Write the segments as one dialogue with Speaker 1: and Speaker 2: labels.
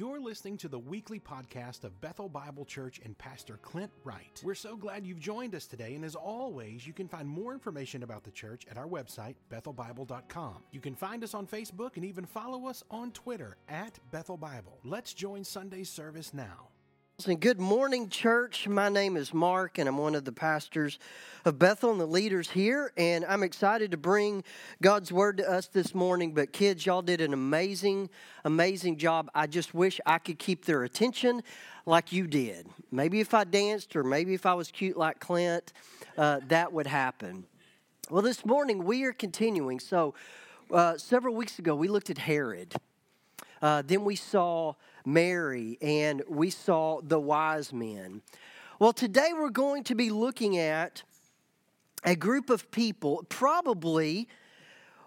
Speaker 1: You're listening to the weekly podcast of Bethel Bible Church and Pastor Clint Wright. We're so glad you've joined us today, and as always, you can find more information about the church at our website, bethelbible.com. You can find us on Facebook and even follow us on Twitter at Bethel Bible. Let's join Sunday's service now.
Speaker 2: Good morning, church. My name is Mark, and I'm one of the pastors of Bethel and the leaders here. And I'm excited to bring God's word to us this morning. But, kids, y'all did an amazing, amazing job. I just wish I could keep their attention like you did. Maybe if I danced, or maybe if I was cute like Clint, uh, that would happen. Well, this morning we are continuing. So, uh, several weeks ago, we looked at Herod. Uh, then we saw Mary and we saw the wise men. Well, today we're going to be looking at a group of people, probably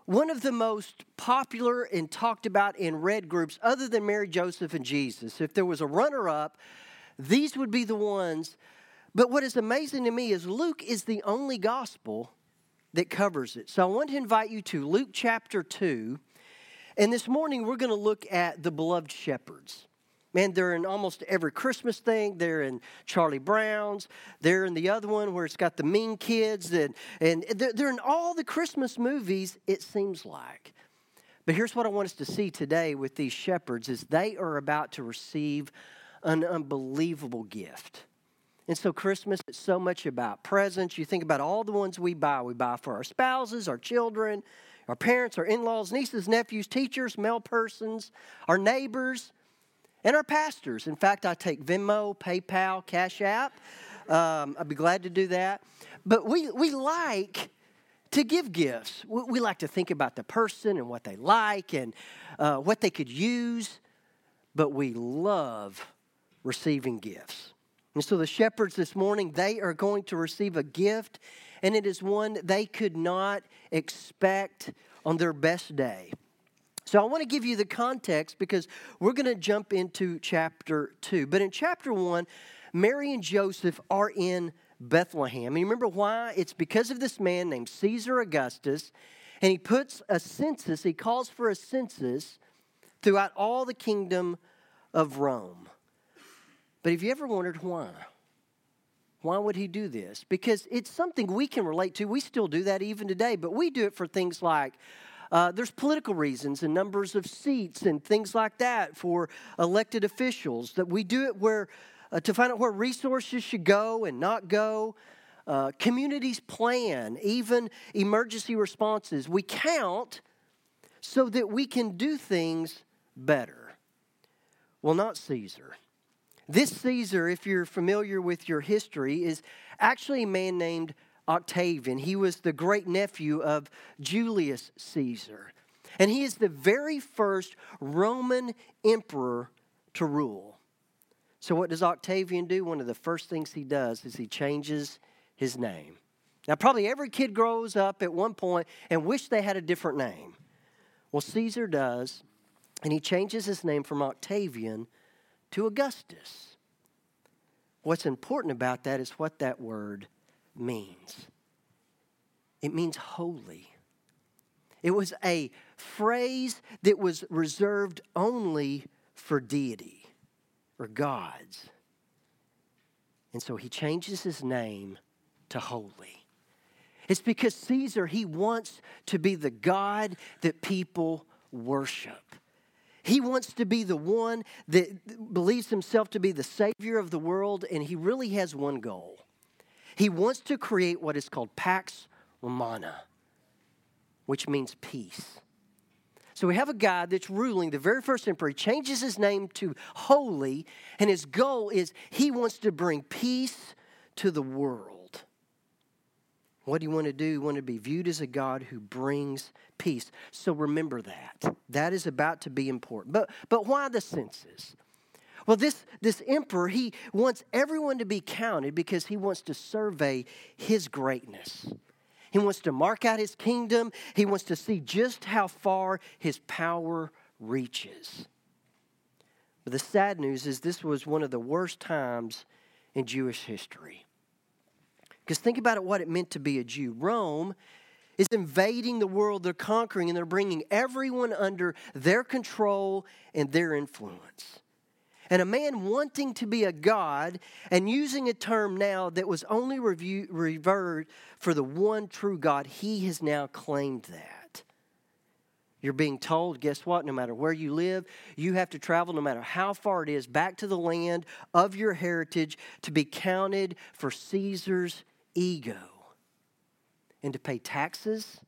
Speaker 2: one of the most popular and talked about in red groups, other than Mary, Joseph, and Jesus. If there was a runner up, these would be the ones. But what is amazing to me is Luke is the only gospel that covers it. So I want to invite you to Luke chapter 2. And this morning we're going to look at the beloved shepherds. Man, they're in almost every Christmas thing. They're in Charlie Brown's. They're in the other one where it's got the mean kids. And, and they're, they're in all the Christmas movies, it seems like. But here's what I want us to see today with these shepherds is they are about to receive an unbelievable gift. And so Christmas is so much about presents. You think about all the ones we buy. We buy for our spouses, our children, our parents, our in-laws, nieces, nephews, teachers, mail persons, our neighbors, and our pastors. In fact, I take Venmo, PayPal, Cash App. Um, I'd be glad to do that. But we, we like to give gifts. We, we like to think about the person and what they like and uh, what they could use, but we love receiving gifts. And so the shepherds this morning, they are going to receive a gift, and it is one they could not expect on their best day. So I want to give you the context because we're going to jump into chapter 2. But in chapter 1, Mary and Joseph are in Bethlehem. And you remember why? It's because of this man named Caesar Augustus, and he puts a census, he calls for a census throughout all the kingdom of Rome. But have you ever wondered why? Why would he do this? Because it's something we can relate to. We still do that even today, but we do it for things like uh, there's political reasons and numbers of seats and things like that for elected officials. That we do it where uh, to find out where resources should go and not go. Uh, communities plan, even emergency responses. We count so that we can do things better. Well, not Caesar. This Caesar, if you're familiar with your history, is actually a man named Octavian. He was the great nephew of Julius Caesar. And he is the very first Roman emperor to rule. So, what does Octavian do? One of the first things he does is he changes his name. Now, probably every kid grows up at one point and wish they had a different name. Well, Caesar does, and he changes his name from Octavian to Augustus. What's important about that is what that word means it means holy. It was a phrase that was reserved only for deity or gods. And so he changes his name to holy. It's because Caesar, he wants to be the God that people worship. He wants to be the one that believes himself to be the Savior of the world, and he really has one goal he wants to create what is called Pax Romana, which means peace. So we have a guy that's ruling, the very first emperor. He changes his name to Holy, and his goal is he wants to bring peace to the world. What do you want to do? You want to be viewed as a God who brings peace. So remember that. That is about to be important. But, but why the census? Well, this, this emperor, he wants everyone to be counted because he wants to survey his greatness. He wants to mark out his kingdom. He wants to see just how far his power reaches. But the sad news is this was one of the worst times in Jewish history. Because think about it, what it meant to be a Jew. Rome is invading the world, they're conquering, and they're bringing everyone under their control and their influence. and a man wanting to be a God and using a term now that was only review, reserved for the one true God, he has now claimed that. You're being told, guess what? No matter where you live, you have to travel, no matter how far it is, back to the land of your heritage to be counted for Caesar's ego and to pay taxes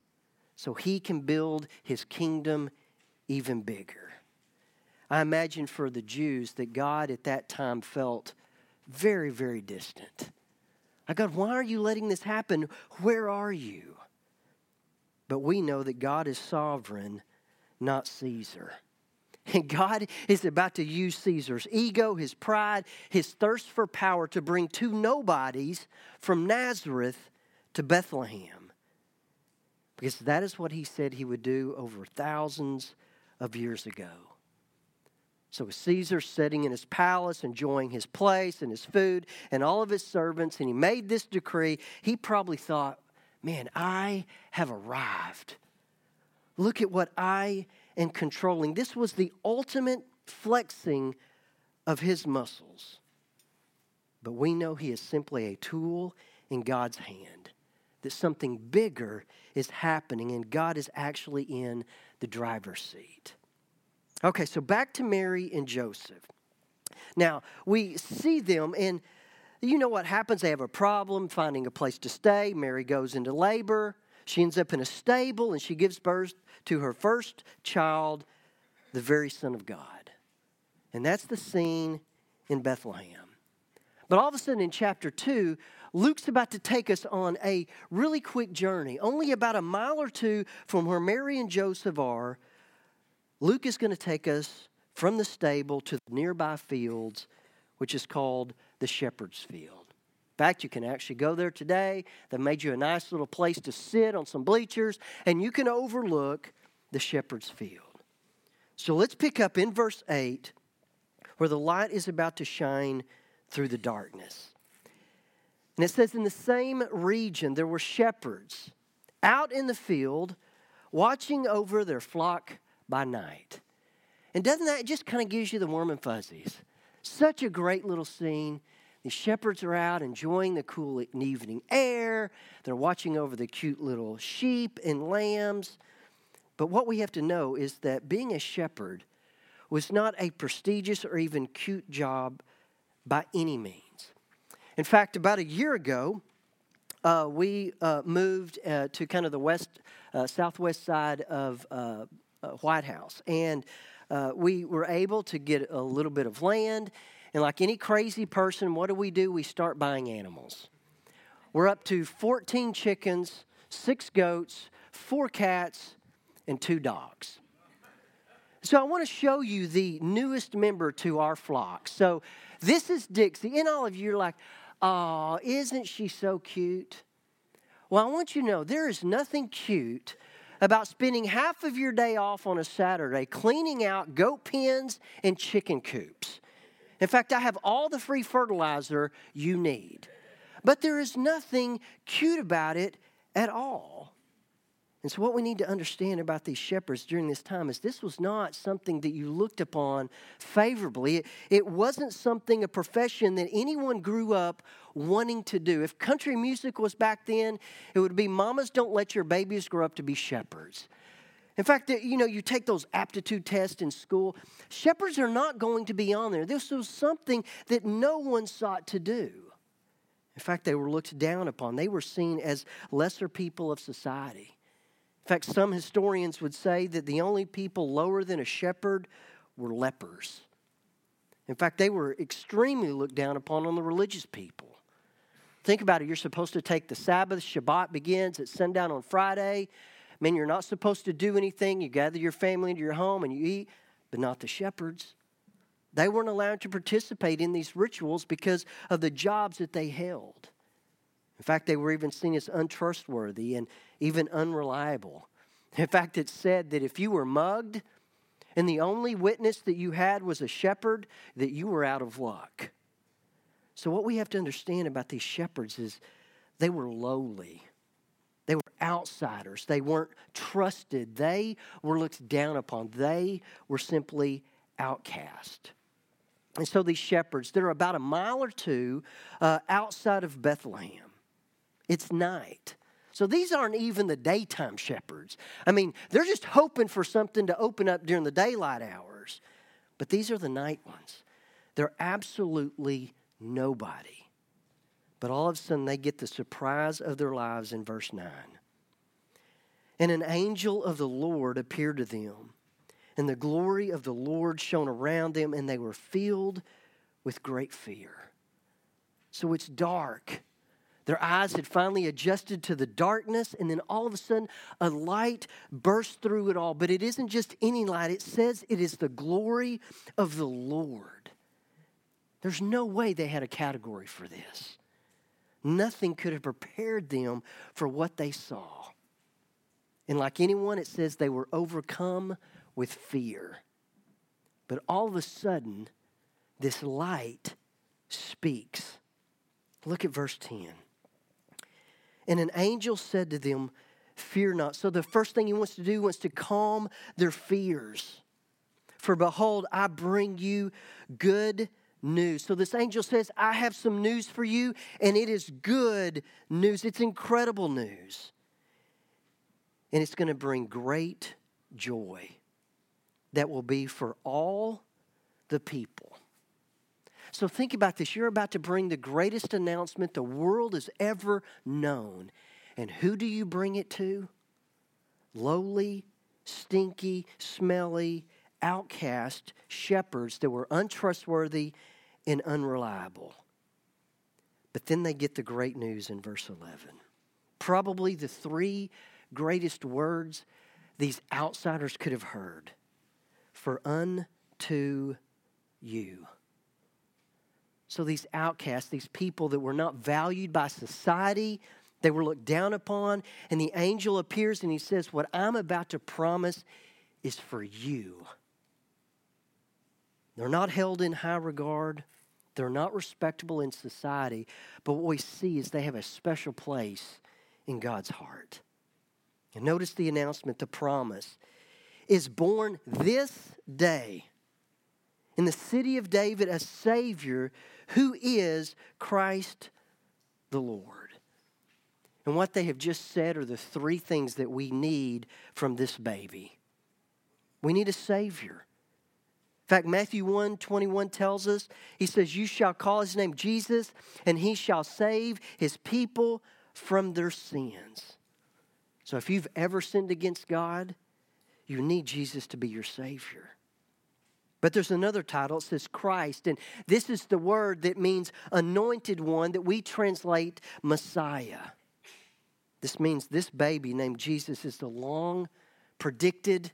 Speaker 2: so he can build his kingdom even bigger. I imagine for the Jews that God at that time felt very, very distant. I God, why are you letting this happen? Where are you? But we know that God is sovereign, not Caesar. And God is about to use Caesar's ego, his pride, his thirst for power to bring two nobodies from Nazareth to Bethlehem. Because that is what he said he would do over thousands of years ago. So Caesar sitting in his palace, enjoying his place and his food and all of his servants, and he made this decree. He probably thought, man, I have arrived. Look at what I am controlling. This was the ultimate flexing of his muscles. But we know he is simply a tool in God's hand, that something bigger is happening, and God is actually in the driver's seat. Okay, so back to Mary and Joseph. Now, we see them, and you know what happens? They have a problem finding a place to stay. Mary goes into labor. She ends up in a stable, and she gives birth to her first child, the very Son of God. And that's the scene in Bethlehem. But all of a sudden, in chapter 2, Luke's about to take us on a really quick journey, only about a mile or two from where Mary and Joseph are Luke is going to take us from the stable to the nearby fields, which is called the shepherd's field. In fact, you can actually go there today. They made you a nice little place to sit on some bleachers, and you can overlook the shepherd's field. So let's pick up in verse 8 where the light is about to shine through the darkness. And it says, In the same region there were shepherds out in the field watching over their flock by night. And doesn't that just kind of gives you the warm and fuzzies? Such a great little scene. The shepherds are out enjoying the cool evening air. They're watching over the cute little sheep and lambs. But what we have to know is that being a shepherd was not a prestigious or even cute job by any means. In fact, about a year ago, uh, we uh, moved uh, to kind of the west, uh, southwest side of uh, uh, White House. And we were able to get a little bit of land. And like any crazy person, what do we do? We start buying animals. We're up to 14 chickens, six goats, four cats, and two dogs. So I want to show you the newest member to our flock. So this is Dixie. And all of you are like, oh, isn't she so cute? Well, I want you to know there is nothing cute about spending half of your day off on a Saturday cleaning out goat pens and chicken coops. In fact, I have all the free fertilizer you need. But there is nothing cute about it at all. And so, what we need to understand about these shepherds during this time is this was not something that you looked upon favorably. It, it wasn't something, a profession that anyone grew up wanting to do. If country music was back then, it would be mamas don't let your babies grow up to be shepherds. In fact, you know, you take those aptitude tests in school, shepherds are not going to be on there. This was something that no one sought to do. In fact, they were looked down upon, they were seen as lesser people of society. In fact, some historians would say that the only people lower than a shepherd were lepers. In fact, they were extremely looked down upon on the religious people. Think about it. You're supposed to take the Sabbath. Shabbat begins at sundown on Friday. Mean, you're not supposed to do anything. You gather your family into your home and you eat, but not the shepherds. They weren't allowed to participate in these rituals because of the jobs that they held. In fact, they were even seen as untrustworthy and even unreliable. In fact, it's said that if you were mugged and the only witness that you had was a shepherd, that you were out of luck. So, what we have to understand about these shepherds is they were lowly. Outsiders. They weren't trusted. They were looked down upon. They were simply outcast. And so these shepherds, they're about a mile or two uh, outside of Bethlehem. It's night. So these aren't even the daytime shepherds. I mean, they're just hoping for something to open up during the daylight hours. But these are the night ones. They're absolutely nobody. But all of a sudden, they get the surprise of their lives in verse 9. And an angel of the Lord appeared to them, and the glory of the Lord shone around them, and they were filled with great fear. So it's dark. Their eyes had finally adjusted to the darkness, and then all of a sudden, a light burst through it all. But it isn't just any light, it says it is the glory of the Lord. There's no way they had a category for this. Nothing could have prepared them for what they saw. And like anyone, it says they were overcome with fear. But all of a sudden, this light speaks. Look at verse 10. And an angel said to them, Fear not. So the first thing he wants to do wants to calm their fears. For behold, I bring you good news. So this angel says, I have some news for you, and it is good news. It's incredible news. And it's going to bring great joy that will be for all the people. So think about this. You're about to bring the greatest announcement the world has ever known. And who do you bring it to? Lowly, stinky, smelly, outcast shepherds that were untrustworthy and unreliable. But then they get the great news in verse 11. Probably the three greatest words these outsiders could have heard for unto you. So these outcasts, these people that were not valued by society, they were looked down upon, and the angel appears and he says, What I'm about to promise is for you. They're not held in high regard. They're not respectable in society, but what we see is they have a special place in God's heart. And notice the announcement, the promise is born this day in the city of David a Savior who is Christ the Lord. And what they have just said are the three things that we need from this baby. We need a Savior. In fact, Matthew 1 21 tells us, He says, You shall call His name Jesus, and He shall save His people from their sins. So if you've ever sinned against God, you need Jesus to be your Savior. But there's another title, it says Christ, and this is the word that means anointed one that we translate Messiah. This means this baby named Jesus is the long predicted,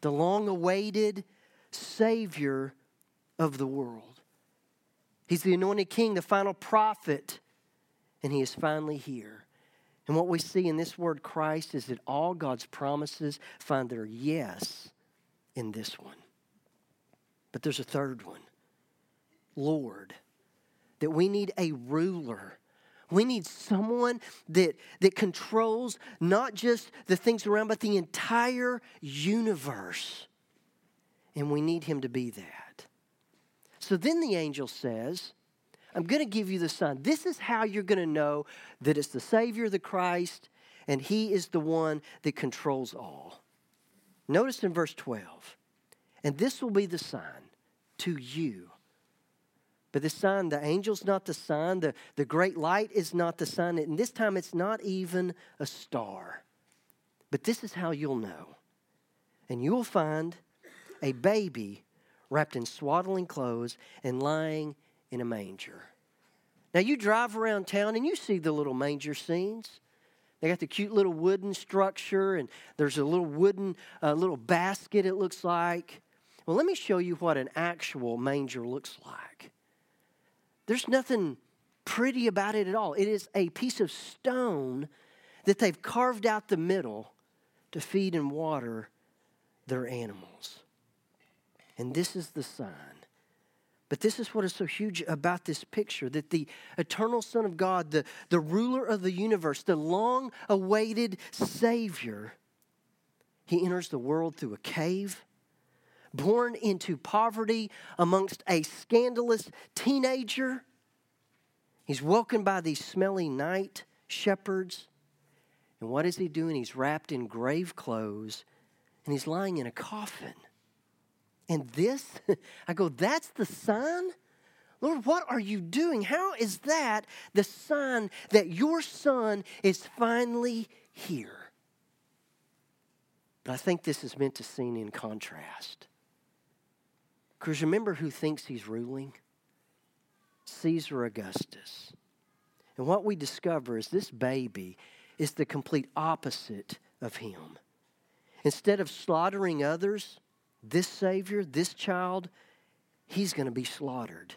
Speaker 2: the long awaited Savior of the world. He's the anointed king, the final prophet, and he is finally here. And what we see in this word Christ is that all God's promises find their yes in this one. But there's a third one Lord. That we need a ruler. We need someone that, that controls not just the things around, but the entire universe. And we need him to be that. So then the angel says, I'm going to give you the sign. This is how you're going to know that it's the Savior, the Christ, and He is the one that controls all. Notice in verse 12, and this will be the sign to you. But the sign, the angel's not the sign, the, the great light is not the sign, and this time it's not even a star. But this is how you'll know. And you'll find a baby wrapped in swaddling clothes and lying in a manger. Now, you drive around town and you see the little manger scenes. They got the cute little wooden structure, and there's a little wooden uh, little basket, it looks like. Well, let me show you what an actual manger looks like. There's nothing pretty about it at all. It is a piece of stone that they've carved out the middle to feed and water their animals. And this is the sign but this is what is so huge about this picture that the eternal Son of God, the, the ruler of the universe, the long awaited Savior, he enters the world through a cave, born into poverty amongst a scandalous teenager. He's woken by these smelly night shepherds. And what is he doing? He's wrapped in grave clothes and he's lying in a coffin. And this, I go, that's the sign? Lord, what are you doing? How is that the sign that your son is finally here? But I think this is meant to seen in contrast. Because remember who thinks he's ruling? Caesar Augustus. And what we discover is this baby is the complete opposite of him. Instead of slaughtering others, this Savior, this child, he's going to be slaughtered.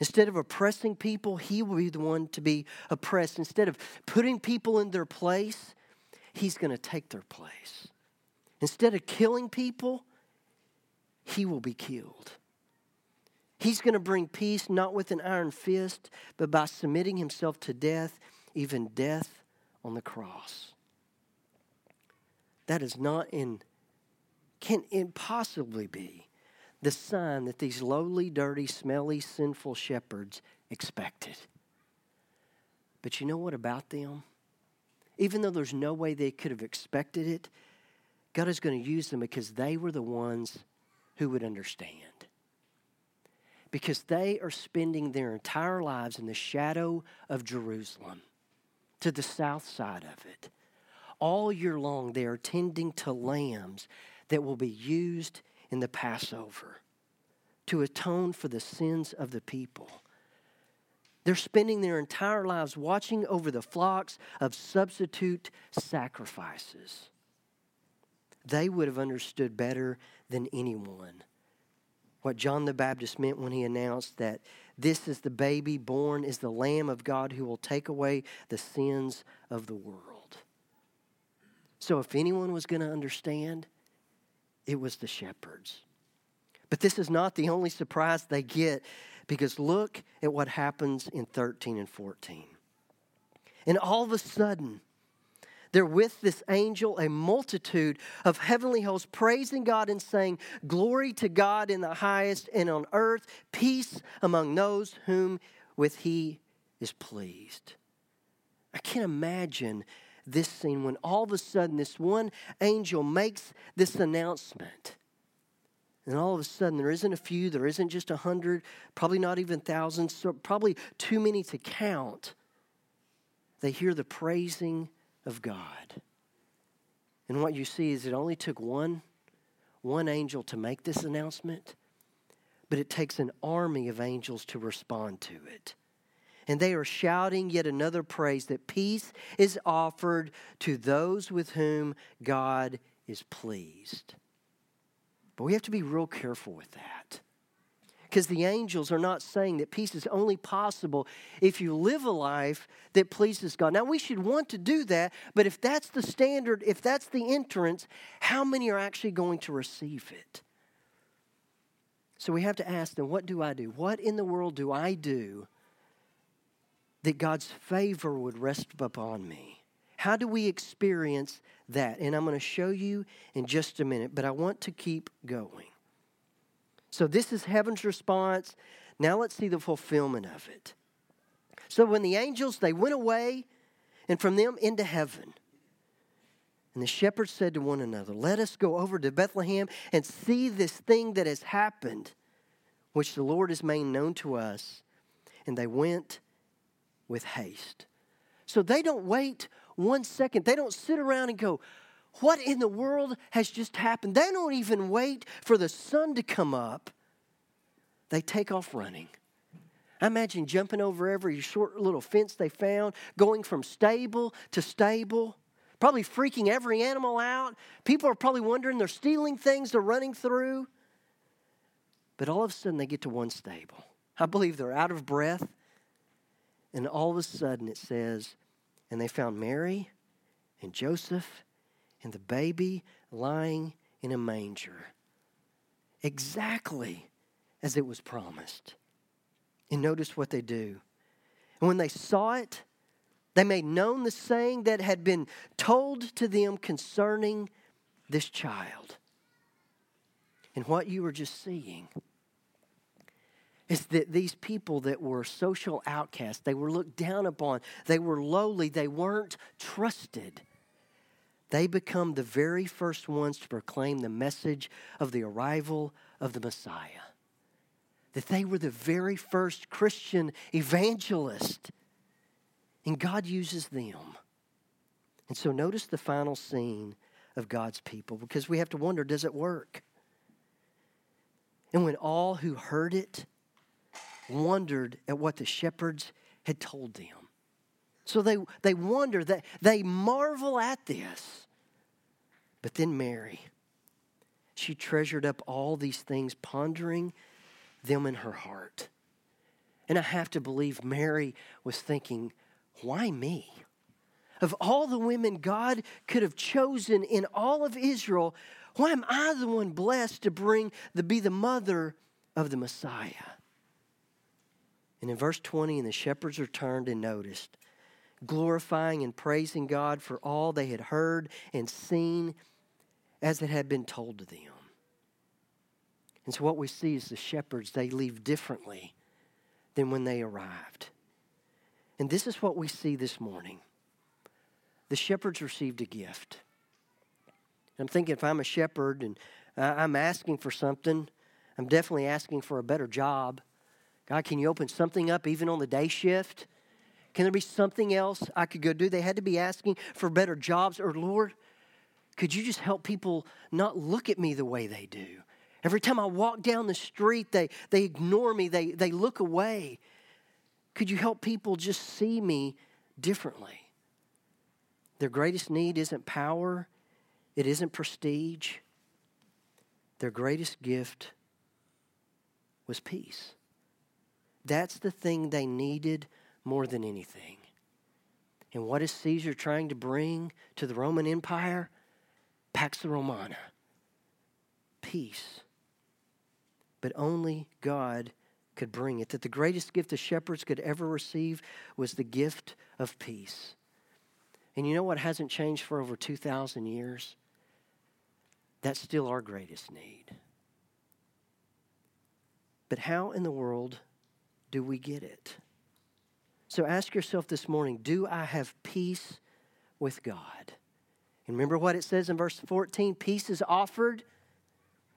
Speaker 2: Instead of oppressing people, he will be the one to be oppressed. Instead of putting people in their place, he's going to take their place. Instead of killing people, he will be killed. He's going to bring peace not with an iron fist, but by submitting himself to death, even death on the cross. That is not in, can impossibly be the sign that these lowly, dirty, smelly, sinful shepherds expected. But you know what about them? Even though there's no way they could have expected it, God is going to use them because they were the ones who would understand. Because they are spending their entire lives in the shadow of Jerusalem, to the south side of it. All year long, they are tending to lambs that will be used in the Passover to atone for the sins of the people. They're spending their entire lives watching over the flocks of substitute sacrifices they would have understood better than anyone what John the Baptist meant when he announced that this is the baby born is the Lamb of God who will take away the sins of the world. So, if anyone was going to understand, it was the shepherds. But this is not the only surprise they get because look at what happens in 13 and 14. And all of a sudden, they're with this angel, a multitude of heavenly hosts, praising God and saying, Glory to God in the highest, and on earth, peace among those whom with he is pleased. I can't imagine this scene when all of a sudden this one angel makes this announcement. And all of a sudden, there isn't a few, there isn't just a hundred, probably not even thousands, so probably too many to count. They hear the praising of God. And what you see is it only took one, one angel to make this announcement, but it takes an army of angels to respond to it. And they are shouting yet another praise that peace is offered to those with whom God is pleased. But we have to be real careful with that. Because the angels are not saying that peace is only possible if you live a life that pleases God. Now, we should want to do that, but if that's the standard, if that's the entrance, how many are actually going to receive it? So we have to ask them, what do I do? What in the world do I do that God's favor would rest upon me? How do we experience that? And I'm going to show you in just a minute, but I want to keep going. So, this is heaven's response. Now, let's see the fulfillment of it. So, when the angels they went away, and from them into heaven, and the shepherds said to one another, Let us go over to Bethlehem and see this thing that has happened, which the Lord has made known to us. And they went with haste. So they don't wait one second. They don't sit around and go, what in the world has just happened? They don't even wait for the sun to come up. They take off running. I imagine jumping over every short little fence they found, going from stable to stable, probably freaking every animal out. People are probably wondering they're stealing things, they're running through. But all of a sudden they get to one stable. I believe they're out of breath. And all of a sudden it says, and they found Mary and Joseph and the baby lying in a manger. Exactly as it was promised. And notice what they do. And when they saw it, they made known the saying that had been told to them concerning this child. and what you were just seeing is that these people that were social outcasts, they were looked down upon, they were lowly, they weren't trusted. They become the very first ones to proclaim the message of the arrival of the Messiah. That they were the very first Christian evangelist. And God uses them. And so notice the final scene of God's people because we have to wonder does it work? And when all who heard it wondered at what the shepherds had told them. So they, they wonder, that they marvel at this. But then Mary, she treasured up all these things, pondering them in her heart. And I have to believe Mary was thinking, why me? Of all the women God could have chosen in all of Israel, why am I the one blessed to bring the be the mother of the Messiah? And in verse 20, and the shepherds returned and noticed, glorifying and praising God for all they had heard and seen as it had been told to them. And so what we see is the shepherds, they leave differently than when they arrived. And this is what we see this morning. The shepherds received a gift. I'm thinking if I'm a shepherd and I'm asking for something, I'm definitely asking for a better job. God, can you open something up even on the day shift? Can there be something else I could go do? They had to be asking for better jobs, or Lord, could you just help people not look at me the way they do? Every time I walk down the street, they, they ignore me, they, they look away. Could you help people just see me differently? Their greatest need isn't power, it isn't prestige. Their greatest gift was peace. That's the thing they needed more than anything. And what is Caesar trying to bring to the Roman Empire? Pax Romana. Peace. But only God could bring it. That the greatest gift the shepherds could ever receive was the gift of peace. And you know what hasn't changed for over 2,000 years? That's still our greatest need. But how in the world do we get it? So ask yourself this morning do I have peace with God? And remember what it says in verse 14 peace is offered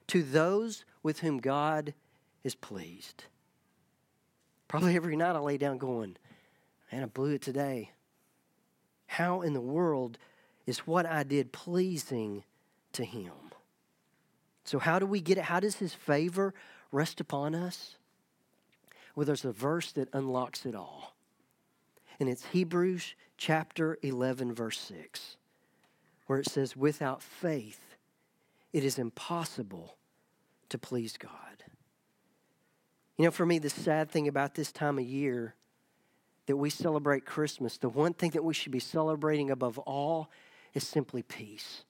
Speaker 2: to those with whom God is pleased. Probably every night I lay down going, man, I blew it today. How in the world is what I did pleasing to Him? So, how do we get it? How does His favor rest upon us? Well, there's a verse that unlocks it all. And it's Hebrews chapter 11, verse 6, where it says, Without faith, it is impossible to please God. You know, for me, the sad thing about this time of year that we celebrate Christmas, the one thing that we should be celebrating above all is simply peace.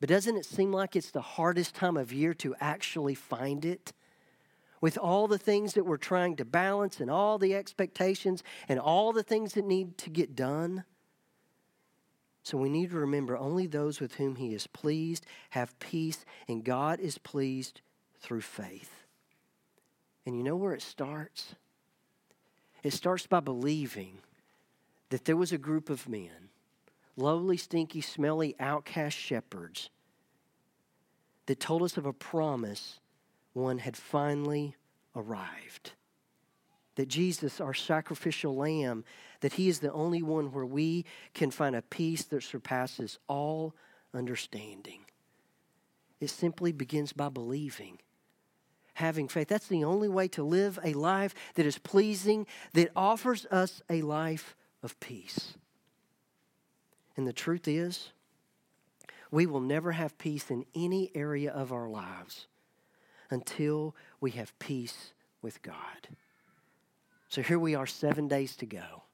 Speaker 2: But doesn't it seem like it's the hardest time of year to actually find it? With all the things that we're trying to balance and all the expectations and all the things that need to get done. So we need to remember only those with whom He is pleased have peace, and God is pleased through faith. And you know where it starts? It starts by believing that there was a group of men, lowly, stinky, smelly, outcast shepherds, that told us of a promise one had finally arrived. That Jesus, our sacrificial lamb, that he is the only one where we can find a peace that surpasses all understanding. It simply begins by believing, having faith. That's the only way to live a life that is pleasing, that offers us a life of peace. And the truth is, we will never have peace in any area of our lives until we have peace with God. So here we are, seven days to go.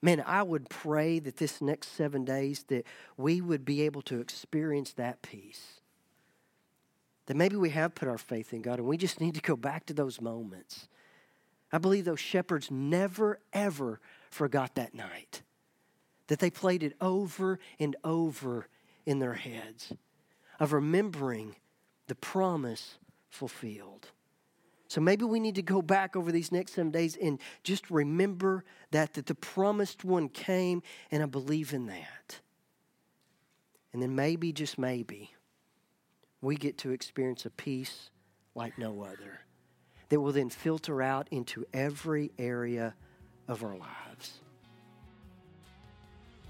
Speaker 2: Man, I would pray that this next seven days that we would be able to experience that peace. That maybe we have put our faith in God and we just need to go back to those moments. I believe those shepherds never, ever forgot that night. That they played it over and over in their heads of remembering the promise fulfilled. So maybe we need to go back over these next seven days and just remember that, that the promised one came, and I believe in that. And then maybe, just maybe, we get to experience a peace like no other that will then filter out into every area of our lives.